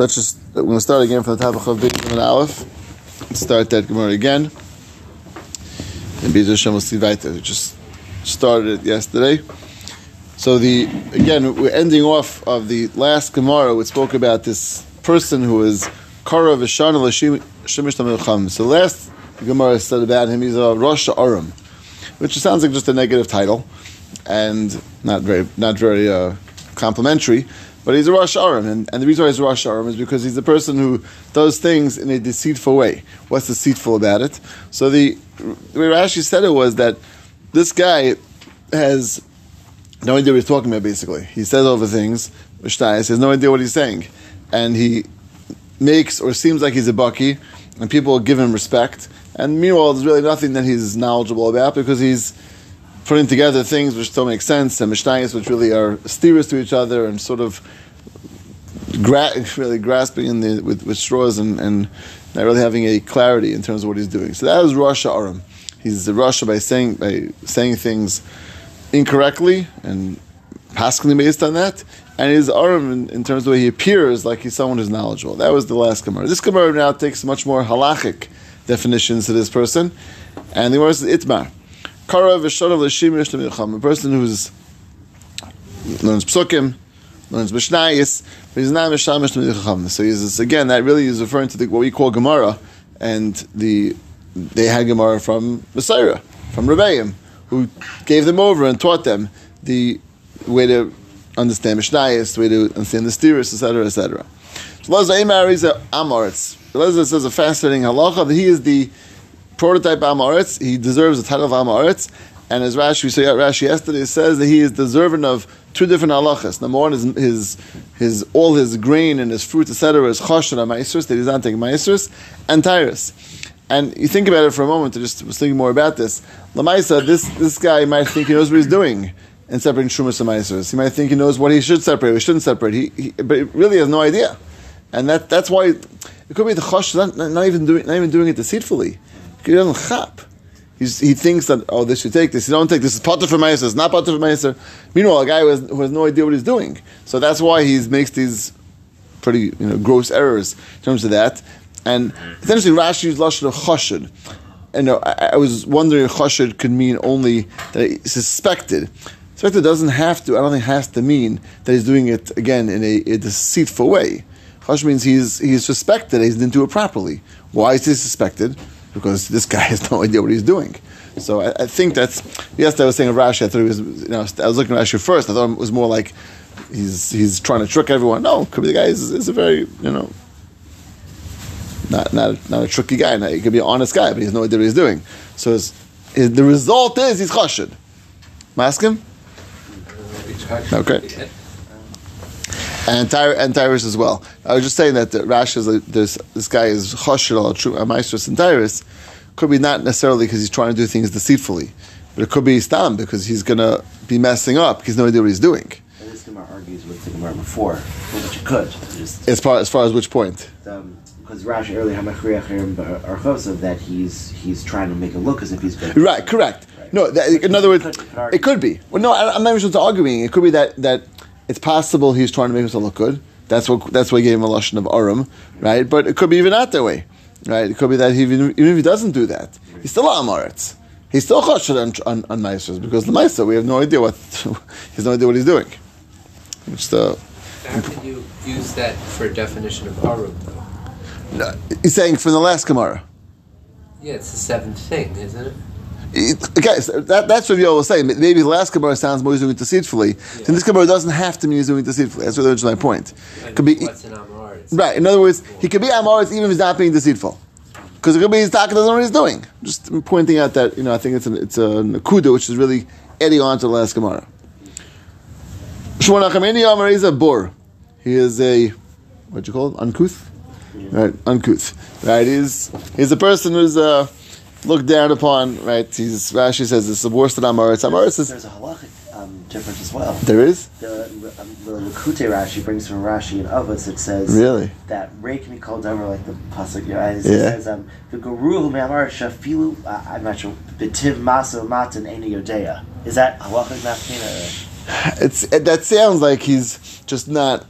So let's just, we're going to start again from the top of Chav Beit and Aleph. Let's start that Gemara again. And Bezer Hashem will see weiter. We just started it yesterday. So the, again, we're ending off of the last Gemara, which spoke about this person who is Kara Vishana Tamilcham. So last Gemara said about him, he's a Rosh Aram, which sounds like just a negative title, and not very, not very uh, complimentary. But he's a Rosh Aram, and, and the reason why he's a Rosh Aram is because he's a person who does things in a deceitful way. What's deceitful about it? So the, the way Rashi said it was that this guy has no idea what he's talking about, basically. He says over things, he has no idea what he's saying. And he makes or seems like he's a bucky, and people give him respect. And meanwhile, there's really nothing that he's knowledgeable about because he's putting together things which don't make sense and mishnayos which really are steers to each other and sort of gra- really grasping in the, with, with straws and, and not really having a clarity in terms of what he's doing. So that is Rosh Aram. He's the Rosh by saying by saying things incorrectly and passively based on that. And his Aram in, in, terms of the way he appears like he's someone who's knowledgeable. That was the last Gemara. This Gemara now takes much more halachic definitions to this person. And the word is Itmar. Kara v'shonav l'shimish l'milcham. A person who's learns psukim, learns mishnayis, but he's not mishamish l'milcham. So he's again that really is referring to the, what we call Gemara, and the they had Gemara from Messiah, from Rebbeim, who gave them over and taught them the way to understand mishnayis, the way to understand the steers, etc., etc. So Lazar Emar is a Amoritz. Lazar says a fascinating halacha that he is the prototype Amaretz. He deserves the title of Amaretz. And as Rashi, we saw uh, Rashi yesterday, says that he is deserving of two different halachas. Number one is his, his, all his grain and his fruit, etc., is choshen ma'isrus, that he's not taking ma'isrus, and tyrus. And you think about it for a moment, I just was thinking more about this. Lamaisa, this, this guy might think he knows what he's doing in separating shumas and ma'isrus. He might think he knows what he should separate, he shouldn't separate, he, he, but he really has no idea. And that, that's why it could be the chosh, not, not, even doing, not even doing it deceitfully. He doesn't chap. He's, he thinks that oh this should take this. You don't take this. Is potter for meiser. It's not potter for meiser. Meanwhile, a guy who has, who has no idea what he's doing. So that's why he makes these pretty you know gross errors in terms of that. And essentially, Rashi used lashon of chashid. And uh, I, I, was wondering if chashid could mean only that he suspected. Suspected doesn't have to. I don't think has to mean that he's doing it again in a, a deceitful way. Chash means he's he's suspected. He didn't do it properly. Why is he suspected? Because this guy has no idea what he's doing. So I, I think that's yes. I was saying of Rashi. I thought he was. You know, I was looking at Rashi first. I thought it was more like he's he's trying to trick everyone. No, could be the guy is, is a very you know not not not a tricky guy. Now he could be an honest guy, but he has no idea what he's doing. So his, his, the result is he's chashid. Mask him. Uh, okay. And, Ty- and Tyrus as well. I was just saying that Rashi is like, this, this guy is al true maestros and Tyrus could be not necessarily because he's trying to do things deceitfully, but it could be stam because he's going to be messing up. He's no idea what he's doing. And this Gemara argues with the Gemara before, which you could. Just as far as far as which point? Um, because Rashi earlier Archosov that he's he's trying to make it look as if he's good. Right, correct. Right. No, that, in other words, could, it could be. Well, no, I, am not even arguing. It could be that that it's possible he's trying to make himself look good. That's what that's why he gave him a lashon of arum, right? But it could be even not that way, right? It could be that he, even, even if he doesn't do that, he's still amaretz. He's still chashed on, on, on because the Maestro, we have no idea what, he has no idea what he's doing. The, How can you use that for a definition of Arum, though? No, he's saying from the last Gemara. Yeah, it's the seventh thing, isn't it? Okay, so that, that's what Yoel was saying. Maybe the last Gemara sounds more it deceitfully. Yeah. So this Gemara doesn't have to mean doing it deceitfully. That's really my point. could be right. In other words, he could be Amoritz even if he's not being deceitful. Because it could be his talking doesn't know what he's doing. Just pointing out that you know I think it's a it's a nakuda which is really adding on to the last Gemara. Shmuel Nachameni Amar is a bor. He is a what you call it? Uncouth. Right, uncouth. Right, he's he's a person who's a uh, looked down upon, right? He's, Rashi says it's the worst of Amoritz. Amoritz is. There's a halachic um, difference as well. There is? The, um, the Lakute Rashi brings from Rashi and Avos, it says really? that Ray can be called over like the Pasuk. You know, it yeah. says, um, the Guru Me'amar Shafilu, I'm not sure, Betiv Masa Matan Eni Yodea. Is that halachic nafkina? It's, it, that sounds like he's just not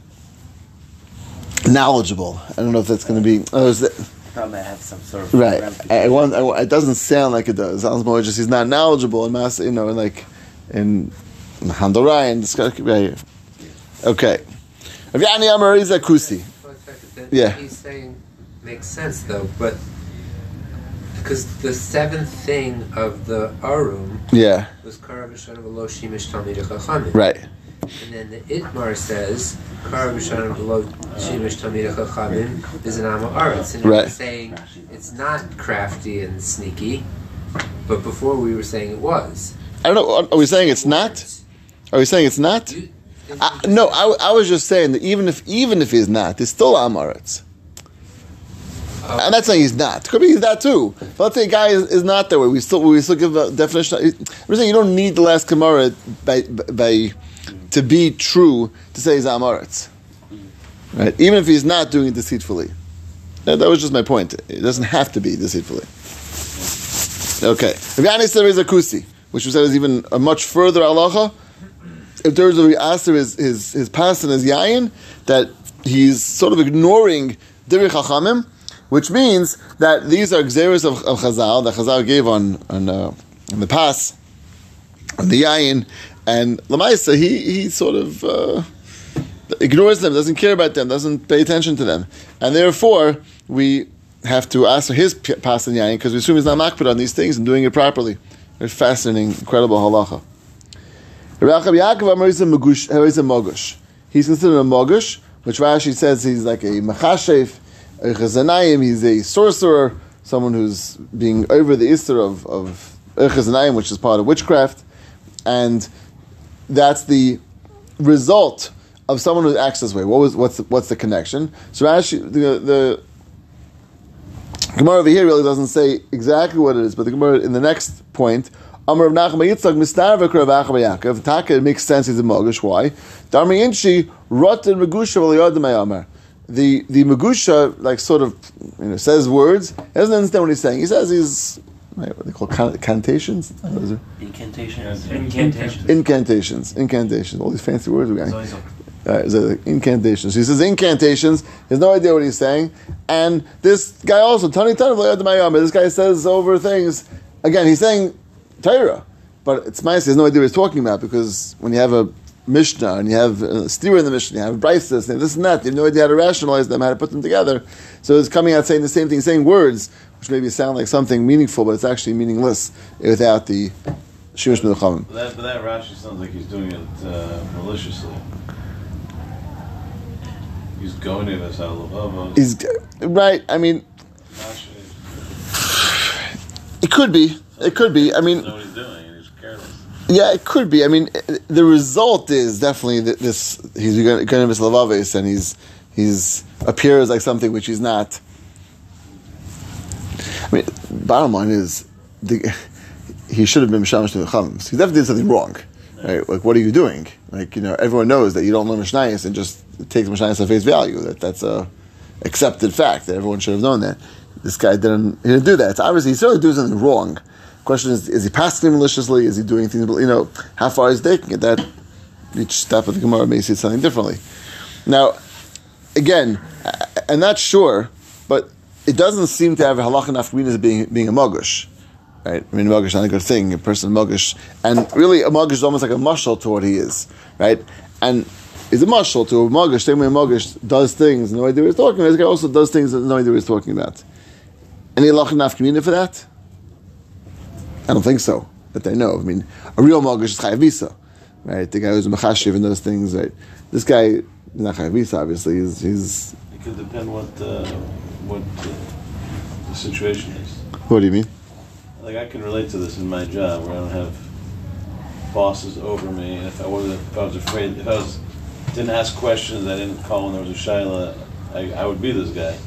knowledgeable. I don't know if that's going to be. Oh, is that, Probably have some sort of right. ramification. I, want, I, it doesn't sound like it does. It sounds more just he's not knowledgeable in mass, you know, like in Handorai and discuss. Right. Okay. Rav Yani Amar is a kusi. Well, in fact, that Yeah. He's saying makes sense though, but because the seventh thing of the Arum Yeah. was Karav Shana V'lo Shimish Talmid Chachamim. Right. And then the Itmar says Karav Shana V'lo Shimish Talmid Chachamim is an Amma Aretz. And Right. saying it's not crafty and sneaky, but before we were saying it was. I don't know. Are we saying it's not? Are we saying it's not? You, I, no, I, I was just saying that even if even if he's not, he's still Amaretz. Uh, I'm not saying he's not. Could be he's that too. But let's say a guy is, is not that way. We still we still give a definition. I'm saying you don't need the last Gemara by, by to be true to say he's Amaretz. Right? Even if he's not doing it deceitfully. That, that was just my point. It doesn't have to be deceitfully. Okay. Rav said is a kusi, which we said is even a much further halacha. In terms of Aser is his his past and his yayin, that he's sort of ignoring Diri Chachamim, which means that these are xeris of, of Chazal that Chazal gave on on, uh, on the pass, on the yayin, and Lamaisa he he sort of. Uh, ignores them, doesn't care about them, doesn't pay attention to them, and therefore we have to ask for his p- pas and yayin because we assume he's not makbid on these things and doing it properly. Very fascinating, incredible halacha. Rabbi Yaakov Amar is uh, a mogush. He's considered a mogush, which Rashi says he's like a machashef, a chazanayim. He's a sorcerer, someone who's being over the ister of of which is part of witchcraft, and that's the result of someone who acts this way. What was what's the, what's the connection? So Rashi, the the Gemara over here really doesn't say exactly what it is, but the Gemara in the next point, Amar of Nachman Yitzchak Mistarvek Rav Acha Yaakov. Taka it makes sense. He's a Mogish. Why? Darmi Inchi Rotten Megusha V'Liyodem Amar. The the Megusha like sort of you know says words. He doesn't understand what he's saying. He says he's right, what they call can- cantations. What is it? Incantations. Incantations. Incantations, incantations. All these fancy words we're It's getting. always Uh, so incantations. He says incantations. He has no idea what he's saying. And this guy also, Tani Tani V'Layad this guy says over things. Again, he's saying Torah, but it's nice. He has no idea what he's talking about because when you have a Mishnah and you have a steer in the Mishnah, you have Bryces, and this and that, you have no idea how to rationalize them, how to put them together. So it's coming out saying the same thing, saying words, which maybe sound like something meaningful, but it's actually meaningless without the Shemesh Melchamim. But that, but that Rashi sounds like he's doing it uh, maliciously. He's going to this out He's right. I mean, it could be. It could be. I mean, doesn't know what he's doing, and he's careless. Yeah, it could be. I mean, the result is definitely that this he's going to miss lavaves and he's he's appears like something which he's not. I mean, bottom line is the, he should have been mishamish to the chums. He definitely did something wrong, right? Like, what are you doing? Like, you know, everyone knows that you don't learn mishnayos and just take mishnayos at face value. That that's a accepted fact that everyone should have known that. This guy didn't. He didn't do that. It's obviously he certainly doing something wrong. Question is: Is he passing maliciously? Is he doing things? You know, how far is taking it? That each step of the Gemara may see something differently. Now, again, I'm not sure, it doesn't seem to have a halacha nafkamina as being being a mogush, right? I mean, mogush is not a good thing. A person mogush, and really, a mogush is almost like a mushal to what he is, right? And is a mushal to a mogush. Same way a mogush does things, no idea what he's talking about. This guy also does things, no idea what he's talking about. Any halacha nafkamina for that? I don't think so, but I know. I mean, a real mogush is chayav visa, right? The guy who's a machashiv and those things, right? This guy not chayav visa, obviously. He's, he's It could depend what uh, what uh, the situation is. what do you mean? Like I can relate to this in my job where I don't have bosses over me, and if I was if I was afraid, if I was didn't ask questions, I didn't call when there was a shaila, I, I would be this guy.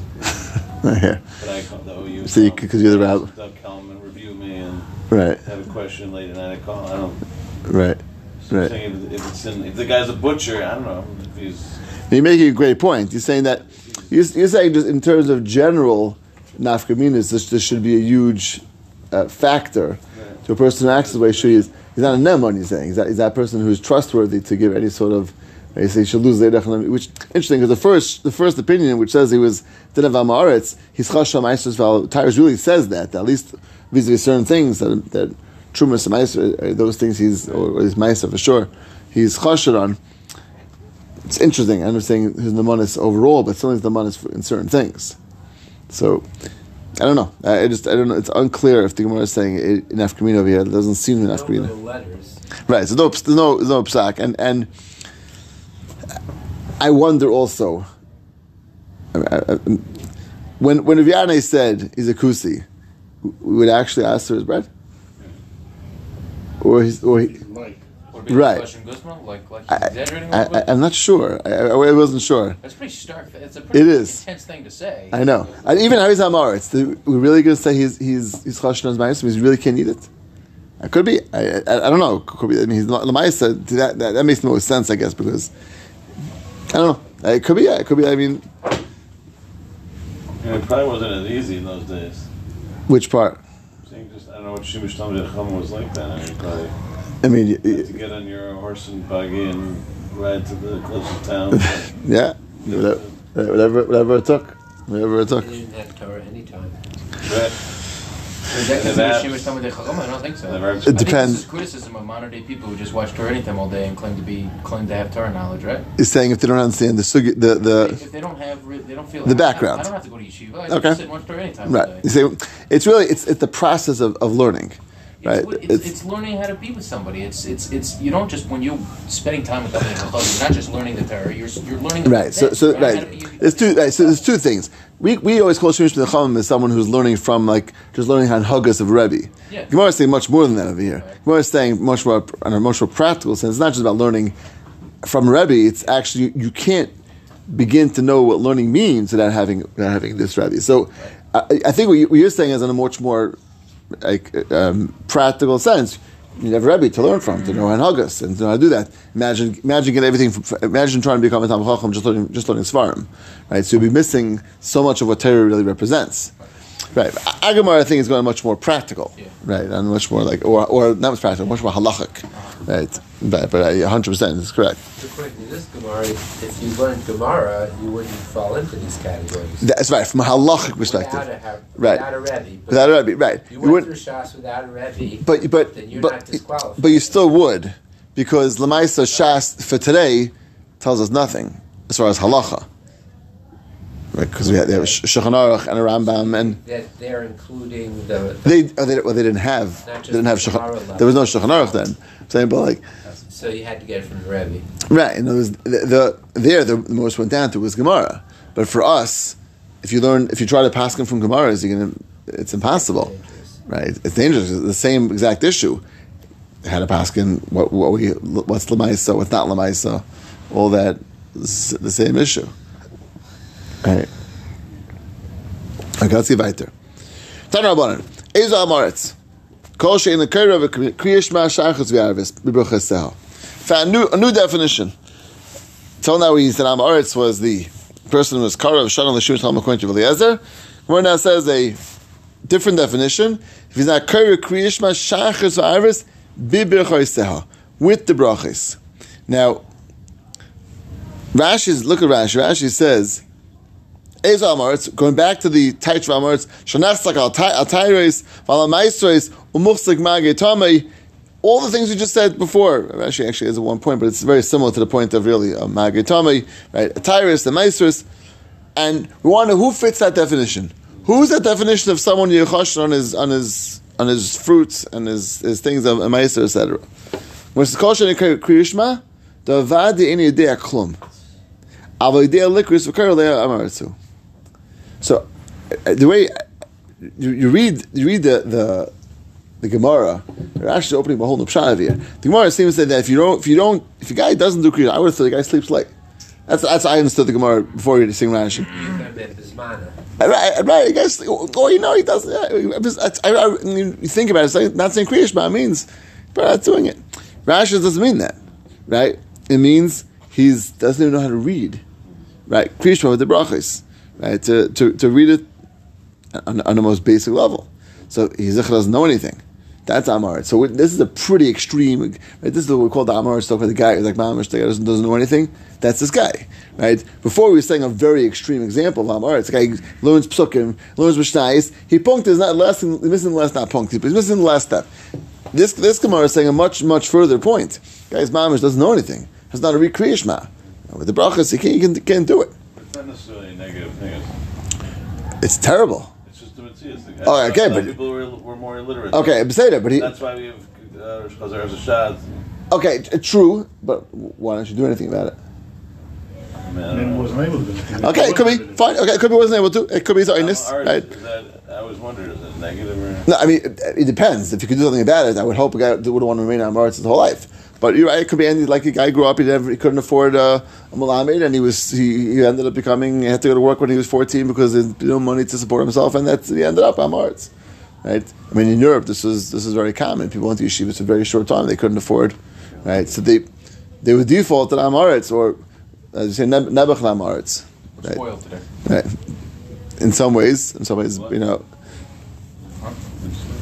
yeah, But I call the OU. So you- 'cause you're the rabbi. Doug review me and right, have a question late at night. I call. I don't. right, So right. if, if it's in, if the guy's a butcher, I don't know if he's. You're making a great point. You're saying that you're, you're saying just in terms of general nafkaminas, this, this should be a huge uh, factor to a person who acts the way she is. He's not a nemon. You're saying he's that, he's that person who's trustworthy to give any sort of They say he should lose Zedach, which interesting because the first the first opinion, which says he was Dinav Amaretz, his Chasha Maestros Val Tires really says that at least vis-a-vis certain things that that Trumas Meister, those things he's or, his Meister for sure, he's Chashed on. It's interesting. I'm not saying his Namanis overall, but still his Namanis in certain things. So I don't know. I just I don't know. It's unclear if the Gemara is saying it in Afkamina over here. It doesn't seem in No Afkamina. letters. Right. So no, there's no, there's no psak, and and I wonder also I- I- I- when when Vianney said he's a kusi, we would actually ask for his bread, or he's or he, Like, be Right. the Guzman? Like, like I, he's exaggerating a I, little I, bit? I'm not sure. I, I, I wasn't sure. That's pretty stark. It's a pretty It is. intense thing to say. I know. And even Harizam Aretz, we're really going to say he's he's he's chashin on his He really can't eat it. It could be. I, I, I don't know. Could be. I mean, he's not Lamaisa. That, that that makes the most sense, I guess, because I don't know. It could be. Yeah, it could be. I mean, And it probably wasn't as easy in those days. which part? I think just I don't know what Shemesh Talmud Chacham was like then. I mean, probably I mean, y- had to get on your horse and buggy and ride to the closest town. yeah, whatever, whatever, whatever it took, whatever it took. They didn't have Torah anytime. Right. Is that And considered that- Shemesh Talmudei Chacham? I don't think so. And the I verbs- It think depends. This is criticism of modern day people who just watch Torah anytime all day and claim to be claim to have Torah knowledge, right? Is saying if they don't understand the sugi, the the if they don't have, they don't feel The background. I, I don't have to go to yeshiva. I Okay. can sit and watch Torah anytime all right. day. You say it's really it's it's the process of, of learning, right? It's, it's, it's, learning how to be with somebody. It's it's it's you don't just when you're spending time with them, you're not just learning the Torah. You're you're learning. Right. So, so right. be- There's two. Right, so there's two things. We, we always call Shemish B'Necham as someone who's learning from like just learning on Huggas of Rebbe. Yeah. Gemara is saying much more than that over here. Gemara is saying much more on a much more practical sense. It's not just about learning from Rebbe. It's actually you can't begin to know what learning means without having without having this Rebbe. So I, I think what, you, what you're saying is in a much more like um, practical sense. You have a Rebbe to learn from, to know Hanhagas, and to know how to do that. Imagine, imagine getting everything. From, imagine trying to become a Talmud Chacham just learning, just learning Svarim, right? So you'll be missing so much of what Torah really represents, right? Agamar, I think, is going much more practical, Yeah. right, and much more like, or, or not much practical, much more halachic, right? But, but uh, 100 percent is correct. According to this Gemara, if you learned Gemara, you wouldn't fall into these categories. That's right, from a halachic perspective, Without a, har- Right. without a Rebbe. But without a Rebbe, right? If you, You went wouldn't- through Shas without a Rebbe, But but then you're but, not disqualified. but you still would because Lamaisa Shas for today tells us nothing as far as halacha. Right, because we have, they have Sh- Shulchan Aruch and a Rambam, and that they're including the, they oh, they, well, they didn't have they didn't have the Shulchan, there was no Shulchan Aruch then. Saying, but like so you had to get it from the Rebbe. right, and it was the, the there the, the most went down to was Gemara, but for us, if you learn if you try to pass them from Gemaras, you're gonna it's impossible. Dangerous. right? It's dangerous. It's the same exact issue. How to paskin what what we what's lemaisa, what's not lemaisa, all that. the same issue. Right. Okay, let's see weiter. Tan Rabbanan. Ezo Amaretz. Kol shein lekera v'kriyas ma shachas v'arvis b'bruchas seha. Found new, a new definition. Till now we said Amaretz was the person who was Karav Shan on the Shur Talmud according to Eliezer. Gemara now says a different definition. If he's not Kara Kriyishma Shachas V'Arvis Bibirchoiseha with the brachis. Now, Rashi's look at Rashi. Rashi says, Eza Amaretz, going back to the Taich Amaretz, Shanafsak al Tairis, Valamaisres, Umuchsik Mage Tomei, all the things we just said before. Rashi actually has at one point, but it's very similar to the point of really uh, Mage Tomei, right? Tairis, the Maisres, and we know who fits that definition. Who's that definition of someone yechosh on his on his on his fruits and his, his things of a meiser etc. It's called kriyishma, the vadi in klum, avo yedei likris v'kar leah amaritzu. So uh, the way you, you read you read the the the Gemara, they're actually opening a whole new pshat here. The Gemara seems to say that if you don't if you don't if a guy doesn't do kriyishma, I would have thought the guy sleeps late. That's that's how I understood the Gemara before you sing Rashi. Got that Bismana. Right, right. I guess, or you know, he doesn't. I, I, I, I, you think about it. It's like not saying Kriyash means, but not doing it. Rashi doesn't mean that, right? It means he's doesn't even know how to read, right? Kriyash with the brachas, right? To, to, to read it on, on the most basic level. So he doesn't know anything. That's Amaret. So this is a pretty extreme. Right? This is what we call the Amaret stuff. Where the guy is like Mamish, the guy doesn't, doesn't know anything. That's this guy, right? Before we were saying a very extreme example of Amaret. It's a guy learns psukim, learns mishnayis. He punked is not. He's missing the last not punked. He's missing the last step. This this Gemara is saying a much much further point. Guy's Mamish doesn't know anything. Has not a recreation. With the brachas, he can't, he can, can't do it. It's not necessarily a negative thing. It's, It's terrible. it's just the mitzvah. The Oh, okay, but- people were, were more illiterate. Okay, Beseda, but he That's why we have uh, Chazar a shad. okay, t- true. But why don't you do anything about it? I mean, I don't Maybe know. wasn't able to. do it. Okay, it could be fine. Okay, it could be wasn't able to. It could be his Now, earnest, ours, right? that, I always wondered, is it negative or? No, I mean it, it depends. If you could do something about it, I would hope a guy would want to remain on Maritz his whole life. But you're right; it could be any like a guy grew up, he never he couldn't afford uh, a Malamed, and he was he, he ended up becoming he had to go to work when he was 14 because he had no money to support himself, and that's he ended up on Maritz, right? I mean, in Europe, this was this is very common. People went to yeshivas for a very short time; they couldn't afford, right? So they they would default to Amaretz or as you say Neb- Nebuch Amaretz, right? spoiled today. right? In some ways, in some ways, you know?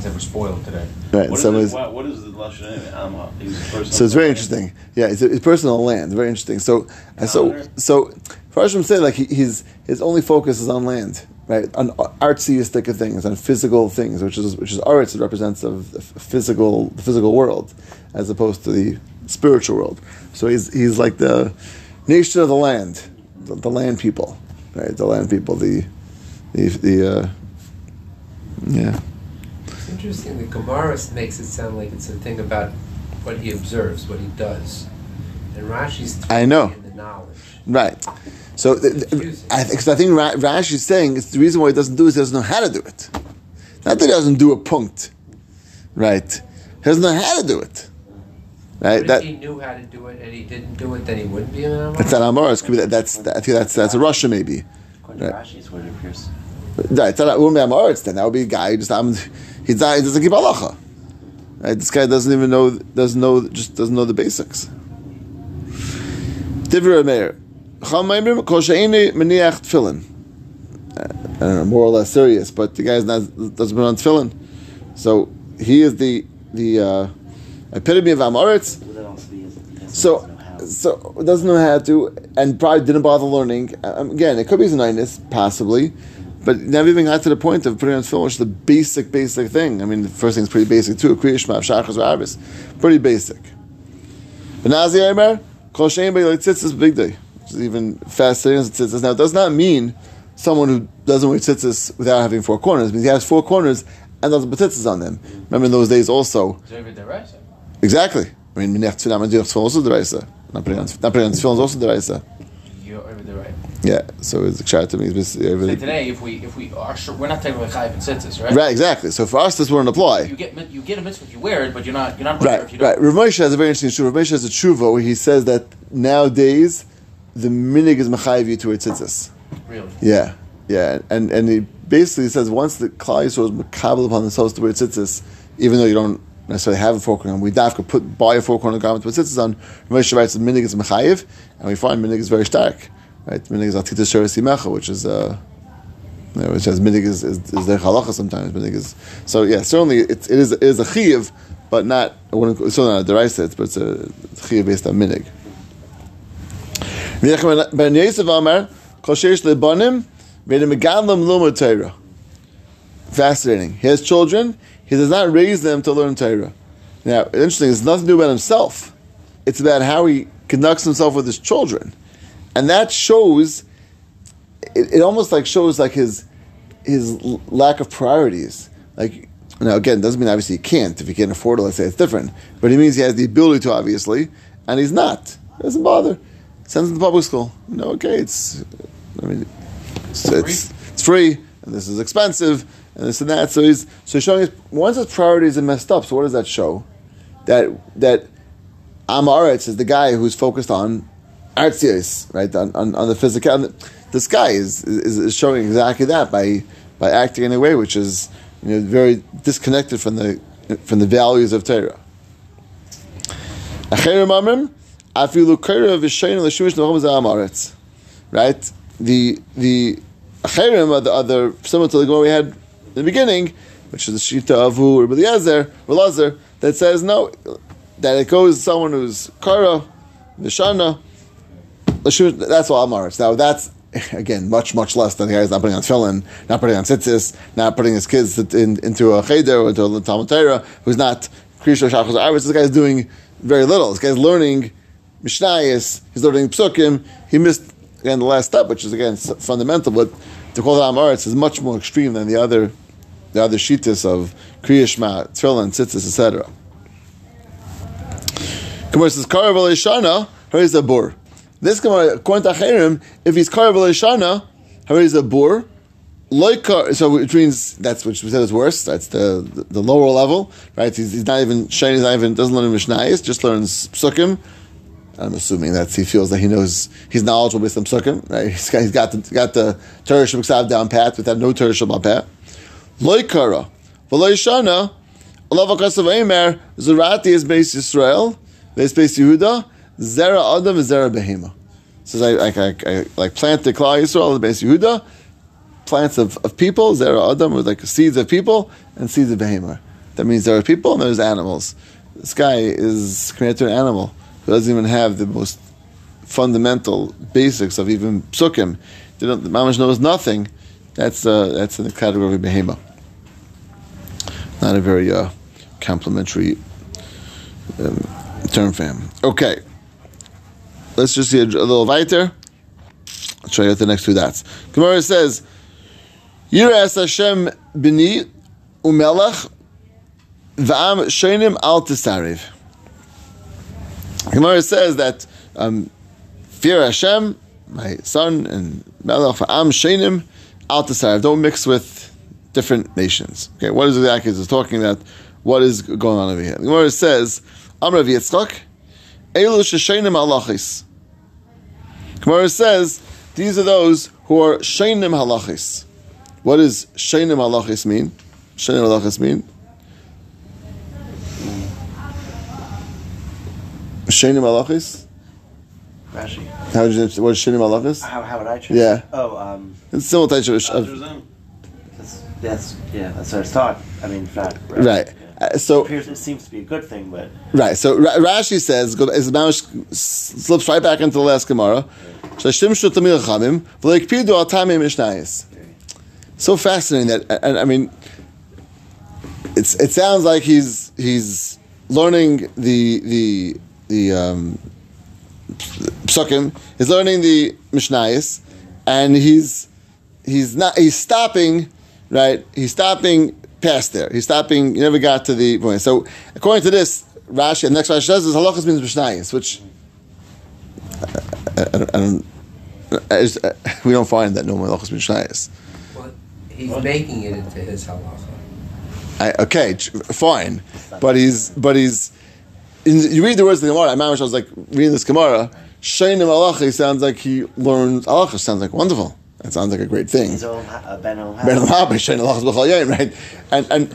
They were spoiled today. right? In What is, some it, what, what is the lashon anyway? Amha. He's a person. So it's very interesting. Yeah, it's, it's personal land. Very interesting. So, and so, Calendar? so Farshim say like he, his his only focus is on land, right? On artsy artsyistic of things, on physical things, which is which is arts. It represents of the physical the physical world, as opposed to the spiritual world. So he's he's like the nation of the land, the, the land people, right? The land people. The the the uh, yeah. It's interesting. The Gemara makes it sound like it's a thing about what he observes, what he does, and Rashi's I know. in the knowledge. Right. So th- th- I think, 'cause I think Ra- Rashi is saying it's the reason why he doesn't do it is he doesn't know how to do it. Not that he doesn't do a punct. Right. He doesn't know how to do it. Right. But That if he knew how to do it and he didn't do it, then he wouldn't be an Amor. that's not Amoris. Could be that. That's that, I think that's that's a Russia maybe. According to Right. Rashi, it's what it appears. Right. It's not, wouldn't be Amoris then. That would be a guy who just um, he doesn't keep halacha. Right. This guy doesn't even know doesn't know just doesn't know the basics. Divrei Meir. I don't know, more or less serious, but the guy's not doesn't put on tefillin. So he is the the uh, epitome of Amoritz. So so doesn't know how to, and probably didn't bother learning. Um, again, it could be Zionis, possibly, but never even got to the point of putting on tefillin, which is the basic basic thing. I mean, the first thing is pretty basic too. Kriyish Shema, Shachas, Rabbis, pretty basic. But Nazi Eimer, Kol Shein B'Yolei Tzitzis Big Day, which is even fascinating as tzitzis. Now, it does not mean someone who doesn't wear tzitzis without having four corners. It means he has four corners and doesn't put tzitzis on them. Remember in those days also, Exactly. I mean, minech tefillin, amadiyach tefillin also deraisa. Not putting on not putting on tefillin is also deraisa. You're over there, right? Yeah. So it's exciting to me. So today, if we if we are sure, we're not a chayiv and tzitzis, right? Right. Exactly. So for us, this wouldn't apply. You get you get a mitzvah if you wear it, but you're not you're not right. If you don't. Right. Rav Moshe has a very interesting tshuva. Rav Moshe has a tshuva where he says that nowadays the minig is mechayiv you to wear tzitzis. Really. Yeah. Yeah. And and he basically says once the klal yisrael is makabel upon themselves to wear tzitzis, even though you don't necessarily have a four corner, we dafka put buy a four corner garment to put tzitzis on. Rav Moshe writes that minig is mechayiv, and we find minig is very stark. Right, minig is atita sheres imecha, which is uh, which has minig is is, is halacha sometimes. Minig is so yeah. Certainly, it, it is it is a chiyuv, but not it's certainly not a deraisa, but it's a chiyuv based on minig. Ben Yosef Amar Kol Lebanim V'Edim Megadlam Lomod Torah. Fascinating. He has children. He does not raise them to learn Torah. Now, interesting. It's nothing to do about himself. It's about how he conducts himself with his children, and that shows. It, it almost like shows like his his lack of priorities. Like now, again, doesn't mean obviously he can't. If he can't afford it, let's say it's different. But it means he has the ability to, obviously, and he's not. It doesn't bother. Sends him to public school. No, okay, it's. I mean, it's it's, it's free, and this is expensive, and this and that. So he's so he's showing his once his priorities are messed up. So what does that show? That that Amaretz is the guy who's focused on right? On, on, on the physical. and This guy is, is is showing exactly that by by acting in a way which is you know very disconnected from the from the values of Torah. Right? The the acherim are the other similar to the one we had in the beginning. which is the shita of who Rabbi Eliezer, that says no, that it goes to someone who's kara, vishana. That's all Amaritz. Now that's again much much less than the guy who's not putting on tefillin, not putting on tzitzis, not putting his kids in, into a cheder or into a Talmud who's not krisha shachos arvis. This guy's doing very little. This guy's learning mishnayis. He's learning psukim. He missed again the last step, which is again fundamental, but to call it Amaretz is much more extreme than the other the other shitas of Kriya Shema, Tefillin, Tzitzis, etc. Gemara says, Karav Elishana, here's a bur. This Gemara, according to Achirim, if he's Karav Elishana, here's a bur. Loikar, so which means that's which we said is worse. That's the, the, the lower level, right? He's, he's not even. He's not even doesn't learn Mishnayis, just learns Psukim. I'm assuming that he feels that he knows he's knowledgeable with some psukim, right? He's got, he's got the got the Torah Shabbat down pat without no Torah Shabbat pat. Loy kara, v'loy shana, alav akasav eimer zerati is base Yisrael, base base Yehuda, zera adam is zera behema. Says I, I, I, I like plant the Klal Yisrael, the base Yehuda, plants of, of people, zera adam with like seeds of people and seeds of behema. That means there are people and there's animals. This guy is compared to an animal who doesn't even have the most fundamental basics of even psukim. The mamash knows nothing. That's uh, that's in the category of behema. Not a very uh, complimentary um, term for him. Okay, let's just see a, a little weiter. I'll show you the next two dots. Gemara says, "Yiras Hashem bini umelach v'am shenim al tisarev." Gemara says that um, fear Hashem, my son, and Melech Am Shenim Al Don't mix with different nations. Okay, what is exactly is talking about? What is going on over here? Gemara says, Amrav Yitzchak, Elu Sheshenim Halachis. Gemara says, these are those who are Shenim Halachis. What does Shenim Halachis mean? Shenim Halachis mean? Sheni halachis? Rashi. How did you, what is Sheni halachis? How, how would I choose? Yeah. Oh, um, It's similar to of, that's, that's, yeah, that's what it's taught. I mean, fact. Right. Yeah. Uh, so it, seems to be a good thing, but. right. So Ra- Rashi says is Mamish slips right back into the last Gemara. Shashim shu tamil chamim v'leikpidu al tamim mishnayis. So fascinating that and I mean, it's it sounds like he's he's learning the the the um, psukim. He's learning the mishnayis, and he's he's not he's stopping right. He's stopping past there. He's stopping. He never got to the point. So according to this, Rashi, the next Rashi says is halachas means mishnayis, which I, I, I don't. I just, we don't find that no halachas means mishnayis. Well, he's making it into his halacha. I, okay, fine, but he's but he's in, you read the words of the Gemara. I remember I was like reading this Gemara. Shainim alachi sounds like he learns alacha. Sounds like wonderful. That sounds like a great thing. Ben uh, right? And and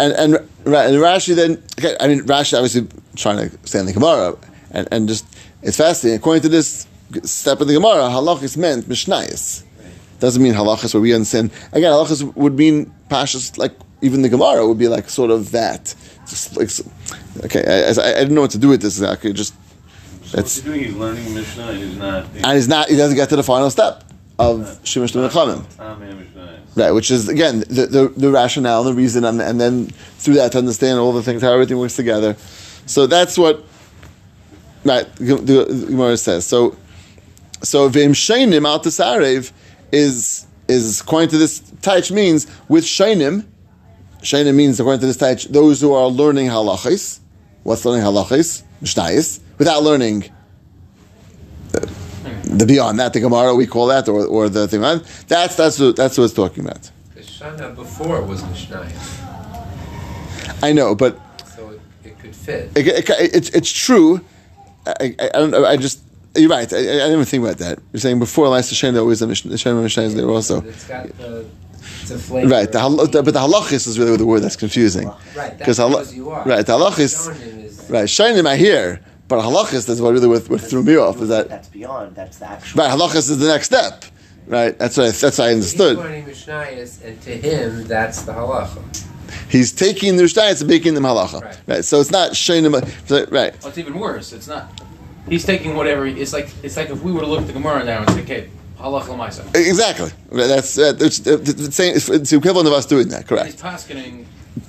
and and, and Rashi then. Okay, I mean Rashi obviously trying to stand the Gemara, and and just it's fascinating. According to this step of the Gemara, halachis meant mishnayis. Doesn't mean halachas where we understand. Again, halachas would mean pashas like even the Gemara would be like sort of that. Just like okay, I, I, I didn't know what to do with this exactly. Just so what's he doing? He's learning Mishnah. He's not. and he's not. He doesn't get to the final step of Shemesh Lemechamim. Right, which is again the, the, the rationale, the reason, and, and then through that to understand all the things, how everything works together. So that's what right the Gemara says. So so vim shainim al tasarev is is according to this taich means with shainim Shaina means, according to this type, those who are learning halachis. What's learning halachis? Mishnayis. Without learning the, beyond that, the Gemara, we call that, or, or the thing. That's, that's, what, that's what it's talking about. The Shana before was Mishnayis. I know, but. So it, it could fit. It, it, it's, it's true. I, I, I, don't know. I just. You're right. I, I didn't even think about that. You're saying before last Shana, always the Shana Mishnah is there also. It's got the it's a flavor. Right, the, but the halachis is really the word that's confusing. Right, because hal- you are. Right, the halachis. Right, shining I hear, but halachis is what really what, what threw me off. Is that that's beyond? That's the actual. Right, halachis is the next step. Right, that's what I, that's what I understood. He's Mishnayos, and to him, that's the halacha. He's taking the Mishnayos and making them halacha. Right. Right. So it's not Shainim. Right. Oh, it's even worse. It's not. He's taking whatever. It's like it's like if we were to look at the Gemara now and say, "Okay, halach l'maisa." Exactly. Right, That's uh, it's, it's, it's, it's, it's the equivalent of us doing that. Correct. paskening correctly.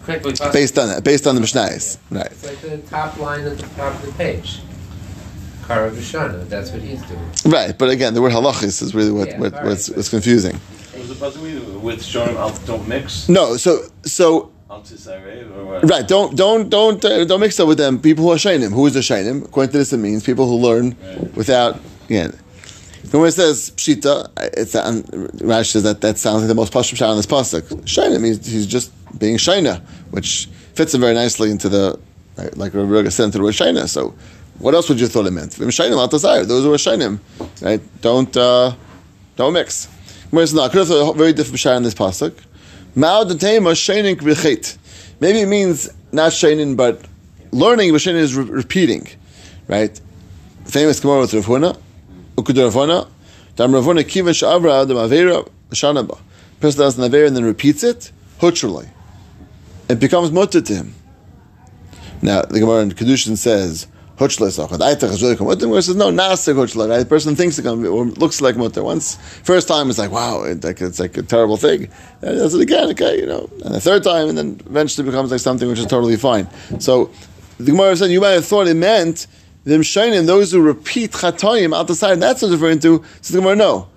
Paskening. Based on that. Based on the Mishnayos. Right. It's like the top line at the top of the page. Kara Vishana, that's what he's doing. Right. But again, the word halachis is really what, Yeah, what all what's, what's confusing. What was the puzzle? With Shonim, I'll don't mix? No. So so I'll tisarei or what? Right, don't don't don't uh, don't mix up with them. People who are shainim. Who is a shainim? According to this, it means people who learn Right. without. Yeah. When it says pshita, it's um, Rashi says that that sounds like the most pashut shot on this pasuk. Shainim means he's just being shaina, which fits in very nicely into the like, Rabbi Rega said into the word shaina. So, what else would you thought it meant? Vim shainim al tasayir. Those who are shainim, right? Don't uh, don't mix. Could have a very different on this pasuk. Maybe it means not shainin, but learning b'shainin is re- repeating, right? Famous Gemara with Rav Huna, Ukud Rav Huna, Dam Rav Huna kivan sha'avra adam avera. Person does an avera and then repeats it, hutrally. It becomes mutter to him. Now the Gemara in Kedushin says. Huchla it's says no, nasik huchla. The person thinks it looks like mutter. Once first time it's like wow, it, like, it's like a terrible thing. And does it again, okay, you know. And the third time, and then eventually becomes like something which is totally fine. So the Gemara said you might have thought it meant them shining those who repeat chatoyim out the side. That's what it's referring to. So the Gemara no.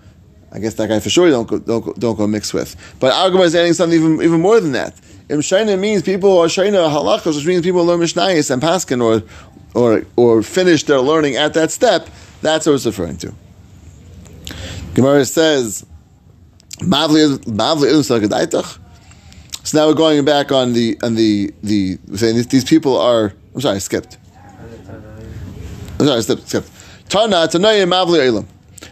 I guess that guy for sure don't go, don't go, don't go mix with. But our Gemara is adding something even, even more than that. Im Shaina means people are Shaina halachos, which means people learn Mishnayos and Paskin or, or, or finish their learning at that step. That's what it's referring to. Gemara says, Mavli Mavli. So now we're going back on the on the the saying these, these people are. I'm sorry, I skipped. I'm sorry, I skipped. skipped. Tana Tanayim Mavli Elam.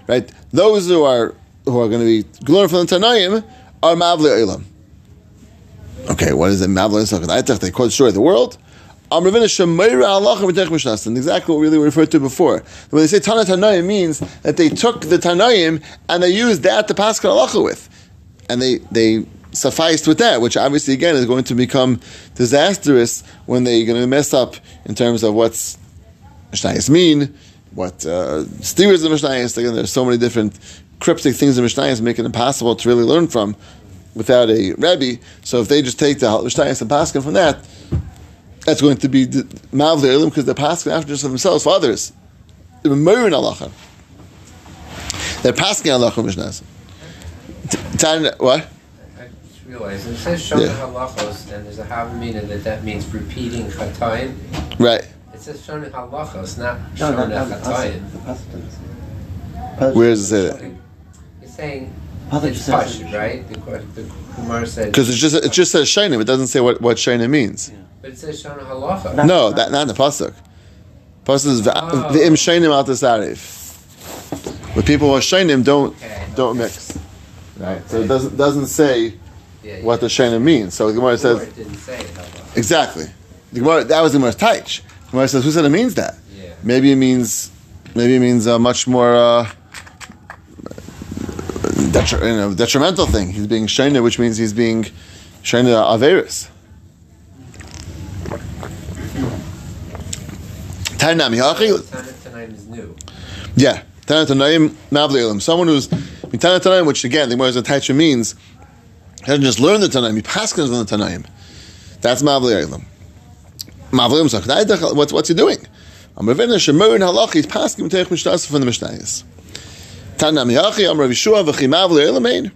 Right, those who are who are going to be learning from the Tanayim are Mavli Elam. Okay, what is it? They quote story of the world. Mishnasan. Exactly what we really referred to before. When they say Tana Tanayim means that they took the Tanayim and they used that to pass Halacha with, and they they sufficed with that, which obviously again is going to become disastrous when they're going to mess up in terms of what's Mishnayos mean, what uh, steers of Mishnayos. Again, there's so many different cryptic things in Mishnayos make it impossible to really learn from without a Rebbe. So if they just take the Mishnayos and Paskin from that, that's going to be Mavli Elim because they're passing after just for themselves, for others. They're Merin Alacha. They're passing Alacha Mishnayos. T- Tan- What? I just realized, it says Shana Yeah. Halachos, and there's a Havamina that that means repeating Chatayim. Right. It says Shana Halachos, not No, no, Shana no, the Chatayim. pasuk- the pasuk doesn't say. Where does it say that? It's saying, Pasuk it's just says- Pashut, right? The, the Kumar said, Because it just it just says Shainim. It doesn't say what what Shainim means. but it says Shana Halacha. No. No, that not in the pasuk. Pasuk is Oh. v'im Shainim al tasarif. With people who are Shainim, don't Okay. don't mix. Right. So it doesn't doesn't say Yeah, what the Shainim means. So the Gemara says didn't say exactly. The Gemara that was the Gemara's taich. The Gemara says who said it means that? Yeah. Maybe it means maybe it means a much more uh, detri- you know, detrimental thing. He's being shayna, which means he's being shayna averis. Tanam yachi. Is new. Yeah, Tanat Tanayim Mavli. Someone who's Tanat Tanayim, which again the Gemara's attachment means he doesn't just learn the Tanayim, he passes on the Tanayim. That's Mavli Elam. Mavli Elam What's what's he doing? I'm Ravina Shemur in Halach. He's passing Teich Mishnas from the Mishnayos. Tanam Yachi. I'm Rav Yeshua v'Chi Mavli Elamein.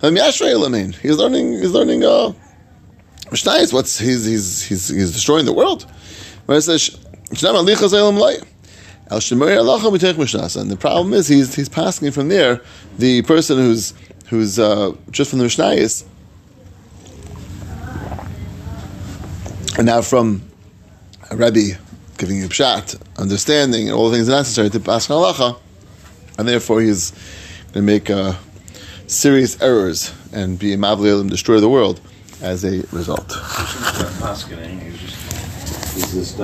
I'm Yashrei Elamein. He's learning. He's learning. Uh, Mishnayos. What's he's he's he's he's destroying the world. Where it says Shnam Alichas Elam Lai. El Shemari Alacha B'Teich Mishnasa. And the problem is he's he's passing from there the person who's who's uh, just from the Mishnayos, and now from a Rebbe giving you pshat, understanding, and all the things necessary to pass halacha, and therefore he's going to make uh, serious errors and be a mavli destroy the world as a result.